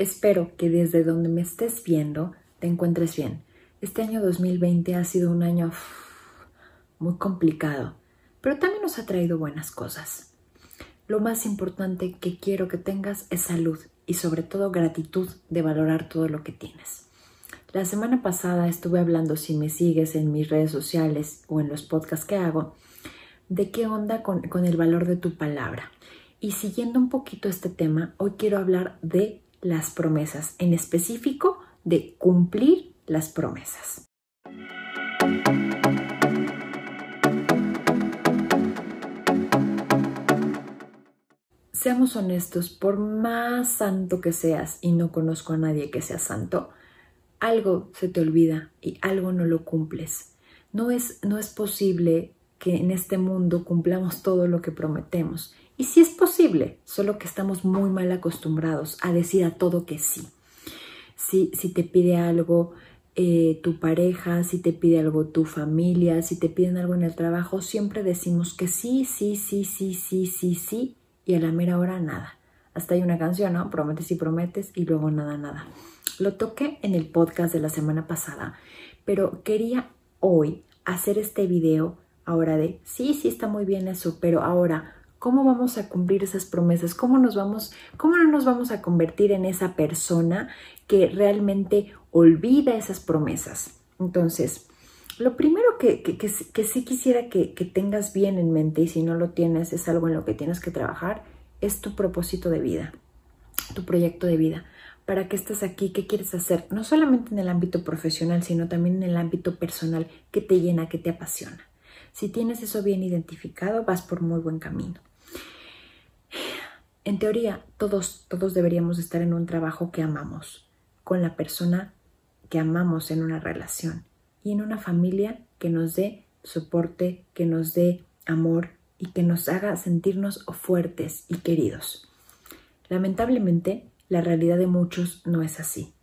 Espero que desde donde me estés viendo te encuentres bien. Este año 2020 ha sido un año muy complicado, pero también nos ha traído buenas cosas. Lo más importante que quiero que tengas es salud y sobre todo gratitud de valorar todo lo que tienes. La semana pasada estuve hablando, si me sigues en mis redes sociales o en los podcasts que hago, de qué onda con, con el valor de tu palabra. Y siguiendo un poquito este tema, hoy quiero hablar de las promesas, en específico de cumplir las promesas. Seamos honestos, por más santo que seas, y no conozco a nadie que sea santo, algo se te olvida y algo no lo cumples. No es, no es posible que en este mundo cumplamos todo lo que prometemos. Y sí es posible, solo que estamos muy mal acostumbrados a decir a todo que sí. Si, si te pide algo eh, tu pareja, si te pide algo tu familia, si te piden algo en el trabajo, siempre decimos que sí, sí, sí, sí, sí, sí, sí, y a la mera hora nada. Hasta hay una canción, ¿no? Prometes y prometes y luego nada, nada. Lo toqué en el podcast de la semana pasada, pero quería hoy hacer este video ahora de, sí, sí está muy bien eso, pero ahora ¿Cómo vamos a cumplir esas promesas? ¿Cómo nos vamos, cómo no nos vamos a convertir en esa persona que realmente olvida esas promesas? Entonces, lo primero que, que, sí quisiera que, tengas bien en mente, y si no lo tienes, es algo en lo que tienes que trabajar, es tu propósito de vida, tu proyecto de vida. ¿Para qué estás aquí? ¿Qué quieres hacer? No solamente en el ámbito profesional, sino también en el ámbito personal, que te llena, que te apasiona. Si tienes eso bien identificado, vas por muy buen camino. En teoría, todos, todos deberíamos estar en un trabajo que amamos, con la persona que amamos en una relación y en una familia que nos dé soporte, que nos dé amor y que nos haga sentirnos fuertes y queridos. Lamentablemente, la realidad de muchos no es así.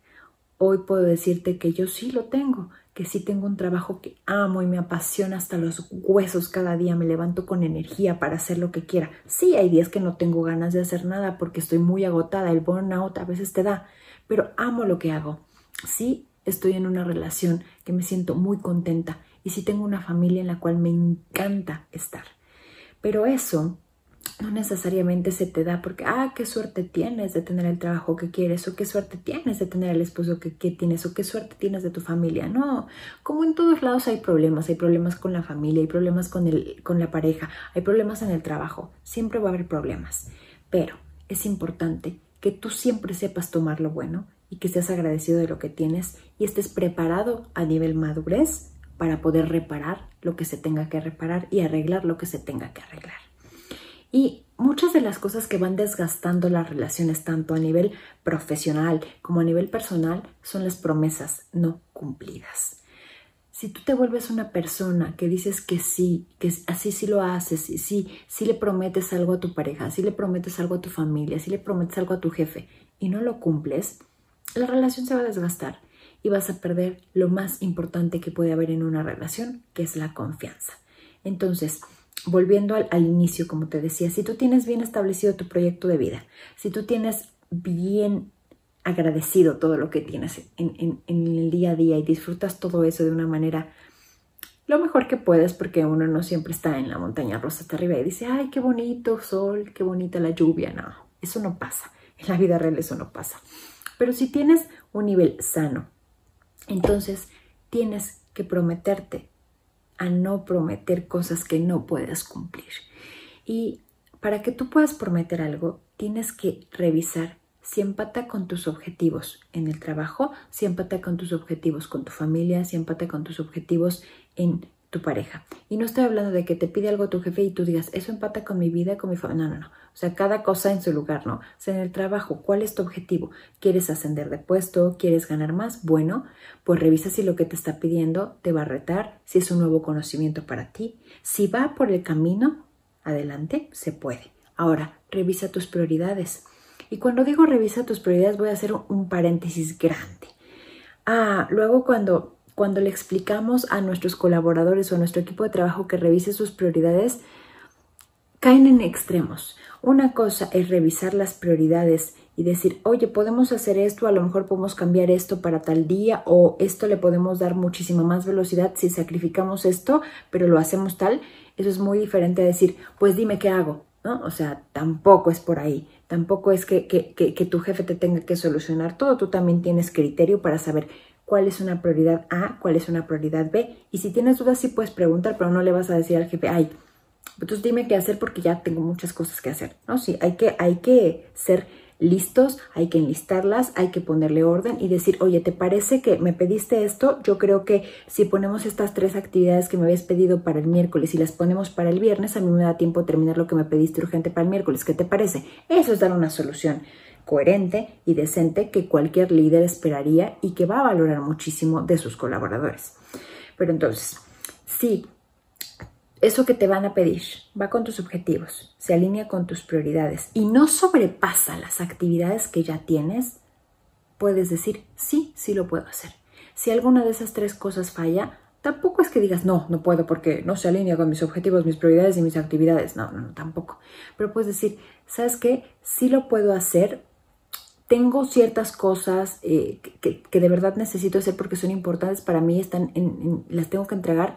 Hoy puedo decirte que yo sí lo tengo que sí tengo un trabajo que amo y me apasiona hasta los huesos cada día, me levanto con energía para hacer lo que quiera. Sí, hay días que no tengo ganas de hacer nada porque estoy muy agotada, el burnout a veces te da, pero amo lo que hago. Sí, estoy en una relación que me siento muy contenta y sí tengo una familia en la cual me encanta estar. Pero eso no necesariamente se te da porque, ah, qué suerte tienes de tener el trabajo que quieres, o qué suerte tienes de tener el esposo que, tienes, o qué suerte tienes de tu familia. No, como en todos lados hay problemas, hay problemas con la familia, hay problemas con, el, con la pareja, hay problemas en el trabajo, siempre va a haber problemas. Pero es importante que tú siempre sepas tomar lo bueno y que seas agradecido de lo que tienes y estés preparado a nivel madurez para poder reparar lo que se tenga que reparar y arreglar lo que se tenga que arreglar. Y muchas de las cosas que van desgastando las relaciones, tanto a nivel profesional como a nivel personal, son las promesas no cumplidas. Si tú te vuelves una persona que dices que sí, que así sí lo haces, y sí, sí le prometes algo a tu pareja, sí le prometes algo a tu familia, sí le prometes algo a tu jefe y no lo cumples, la relación se va a desgastar y vas a perder lo más importante que puede haber en una relación, que es la confianza. Entonces, volviendo al, inicio, como te decía, si tú tienes bien establecido tu proyecto de vida, si tú tienes bien agradecido todo lo que tienes en, el día a día y disfrutas todo eso de una manera lo mejor que puedes, porque uno no siempre está en la montaña rosa hasta arriba y dice, ay, qué bonito sol, qué bonita la lluvia. No, eso no pasa. En la vida real eso no pasa. Pero si tienes un nivel sano, entonces tienes que prometerte a no prometer cosas que no puedas cumplir. Y para que tú puedas prometer algo, tienes que revisar si empata con tus objetivos en el trabajo, si empata con tus objetivos con tu familia, si empata con tus objetivos en tu pareja. Y no estoy hablando de que te pide algo tu jefe y tú digas, eso empata con mi vida, con mi familia. No, no, no. O sea, cada cosa en su lugar, ¿no? O sea, en el trabajo, ¿cuál es tu objetivo? ¿Quieres ascender de puesto? ¿Quieres ganar más? Bueno, pues revisa si lo que te está pidiendo te va a retar, si es un nuevo conocimiento para ti. Si va por el camino, adelante, se puede. Ahora, revisa tus prioridades. Y cuando digo revisa tus prioridades, voy a hacer un paréntesis grande. Ah, luego cuando cuando le explicamos a nuestros colaboradores o a nuestro equipo de trabajo que revise sus prioridades, caen en extremos. Una cosa es revisar las prioridades y decir, oye, podemos hacer esto, a lo mejor podemos cambiar esto para tal día o esto le podemos dar muchísima más velocidad si sacrificamos esto, pero lo hacemos tal, eso es muy diferente a decir, pues dime qué hago, ¿no? O sea, tampoco es por ahí, tampoco es que, que, que, tu jefe te tenga que solucionar todo, tú también tienes criterio para saber cuál es una prioridad A, cuál es una prioridad B, y si tienes dudas sí puedes preguntar, pero no le vas a decir al jefe, ay, entonces dime qué hacer porque ya tengo muchas cosas que hacer, ¿no? Sí, hay que, hay que ser listos, hay que enlistarlas, hay que ponerle orden y decir, oye, ¿te parece que me pediste esto? Yo creo que si ponemos estas tres actividades que me habías pedido para el miércoles y las ponemos para el viernes, a mí me da tiempo de terminar lo que me pediste urgente para el miércoles. ¿Qué te parece? Eso es dar una solución coherente y decente que cualquier líder esperaría y que va a valorar muchísimo de sus colaboradores. Pero entonces, sí eso que te van a pedir va con tus objetivos, se alinea con tus prioridades y no sobrepasa las actividades que ya tienes, puedes decir, sí, sí lo puedo hacer. Si alguna de esas tres cosas falla, tampoco es que digas, no, no puedo porque no se alinea con mis objetivos, mis prioridades y mis actividades. No, no, no, tampoco. Pero puedes decir, ¿sabes qué? Sí lo puedo hacer. Tengo ciertas cosas eh, que, de verdad necesito hacer porque son importantes para mí, están las tengo que entregar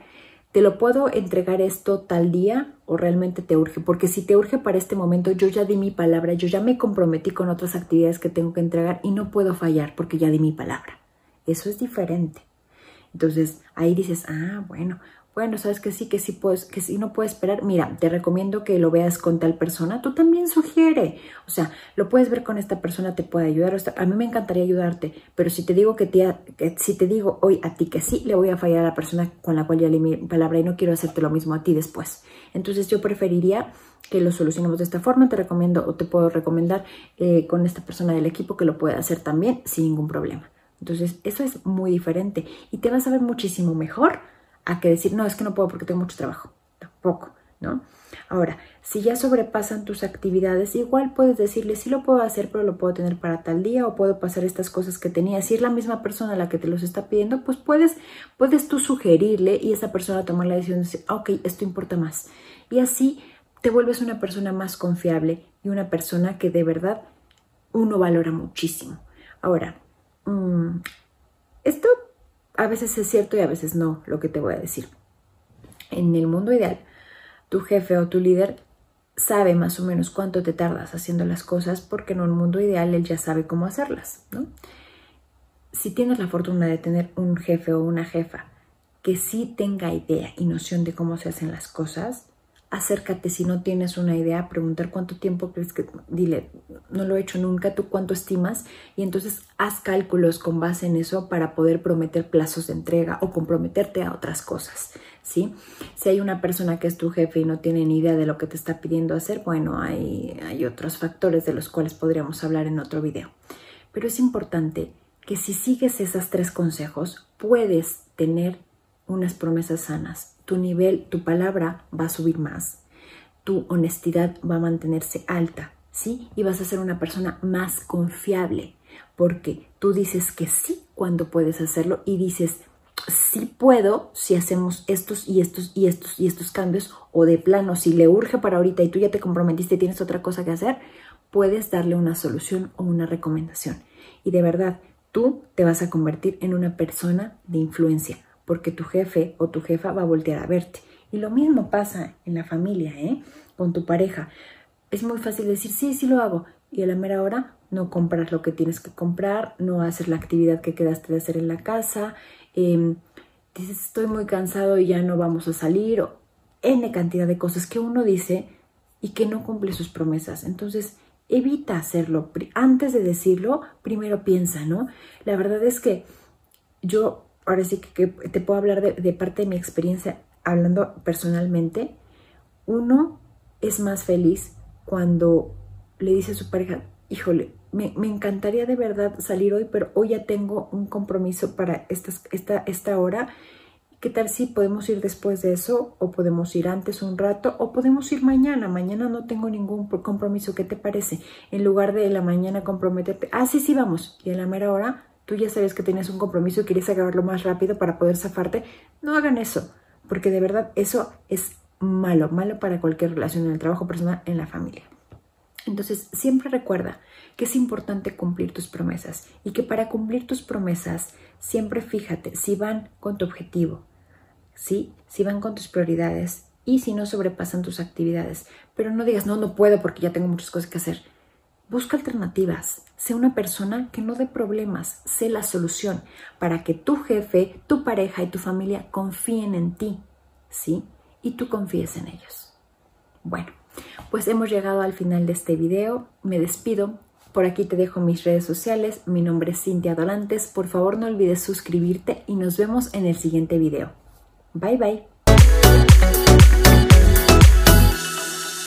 ¿Te lo puedo entregar esto tal día o realmente te urge? Porque si te urge para este momento, yo ya di mi palabra, yo ya me comprometí con otras actividades que tengo que entregar y no puedo fallar porque ya di mi palabra. Eso es diferente. Entonces ahí dices, ah, bueno, bueno, sabes que sí, que sí puedes, que sí no puedes esperar. Mira, te recomiendo que lo veas con tal persona. Tú también sugiere. O sea, lo puedes ver con esta persona, te puede ayudar. A mí me encantaría ayudarte, pero si te digo que, te, si te digo hoy a ti que sí, le voy a fallar a la persona con la cual ya le mi palabra y no quiero hacerte lo mismo a ti después. Entonces yo preferiría que lo solucionemos de esta forma. Te recomiendo o te puedo recomendar eh, con esta persona del equipo que lo pueda hacer también sin ningún problema. Entonces, eso es muy diferente y te vas a ver muchísimo mejor a que decir, no, es que no puedo porque tengo mucho trabajo. Tampoco, ¿no? Ahora, si ya sobrepasan tus actividades, igual puedes decirle, sí lo puedo hacer, pero lo puedo tener para tal día o puedo pasar estas cosas que tenía. Si es la misma persona la que te los está pidiendo, pues puedes, puedes tú sugerirle y esa persona tomar la decisión de decir, ok, esto importa más. Y así te vuelves una persona más confiable y una persona que de verdad uno valora muchísimo. Ahora, mm, esto a veces es cierto y a veces no lo que te voy a decir. En el mundo ideal, tu jefe o tu líder sabe más o menos cuánto te tardas haciendo las cosas porque en un mundo ideal él ya sabe cómo hacerlas, ¿no? Si tienes la fortuna de tener un jefe o una jefa que sí tenga idea y noción de cómo se hacen las cosas, acércate si no tienes una idea, preguntar cuánto tiempo crees que, dile, no lo he hecho nunca, tú cuánto estimas y entonces haz cálculos con base en eso para poder prometer plazos de entrega o comprometerte a otras cosas, ¿sí? Si hay una persona que es tu jefe y no tiene ni idea de lo que te está pidiendo hacer, bueno, hay, hay otros factores de los cuales podríamos hablar en otro video. Pero es importante que si sigues esos tres consejos, puedes tener unas promesas sanas. Tu nivel, tu palabra va a subir más. Tu honestidad va a mantenerse alta, ¿sí? Y vas a ser una persona más confiable porque tú dices que sí cuando puedes hacerlo y dices, sí puedo si hacemos estos y estos y estos y estos cambios o de plano, si le urge para ahorita y tú ya te comprometiste y tienes otra cosa que hacer, puedes darle una solución o una recomendación. Y de verdad, tú te vas a convertir en una persona de influencia porque tu jefe o tu jefa va a voltear a verte. Y lo mismo pasa en la familia, ¿eh? Con tu pareja. Es muy fácil decir, sí, sí lo hago. Y a la mera hora no compras lo que tienes que comprar, no haces la actividad que quedaste de hacer en la casa, em, dices, estoy muy cansado y ya no vamos a salir, o N cantidad de cosas que uno dice y que no cumple sus promesas. Entonces, evita hacerlo. Antes de decirlo, primero piensa, ¿no? La verdad es que yo ahora sí que, te puedo hablar de, parte de mi experiencia hablando personalmente. Uno es más feliz cuando le dice a su pareja, híjole, me, encantaría de verdad salir hoy, pero hoy ya tengo un compromiso para esta, esta, esta hora. ¿Qué tal si podemos ir después de eso? ¿O podemos ir antes un rato? ¿O podemos ir mañana? Mañana no tengo ningún compromiso. ¿Qué te parece? En lugar de la mañana comprometerte. Ah, sí, sí, vamos. Y a la mera hora tú ya sabes que tienes un compromiso y quieres acabarlo más rápido para poder zafarte, no hagan eso, porque de verdad eso es malo, malo para cualquier relación en el trabajo personal, en la familia. Entonces, siempre recuerda que es importante cumplir tus promesas y que para cumplir tus promesas, siempre fíjate si van con tu objetivo, ¿sí? Si van con tus prioridades y si no sobrepasan tus actividades. Pero no digas, no, no puedo porque ya tengo muchas cosas que hacer. Busca alternativas. Sé una persona que no dé problemas. Sé la solución para que tu jefe, tu pareja y tu familia confíen en ti, ¿sí? Y tú confíes en ellos. Bueno, pues hemos llegado al final de este video. Me despido. Por aquí te dejo mis redes sociales. Mi nombre es Cintia Dolantes. Por favor no olvides suscribirte y nos vemos en el siguiente video. Bye bye.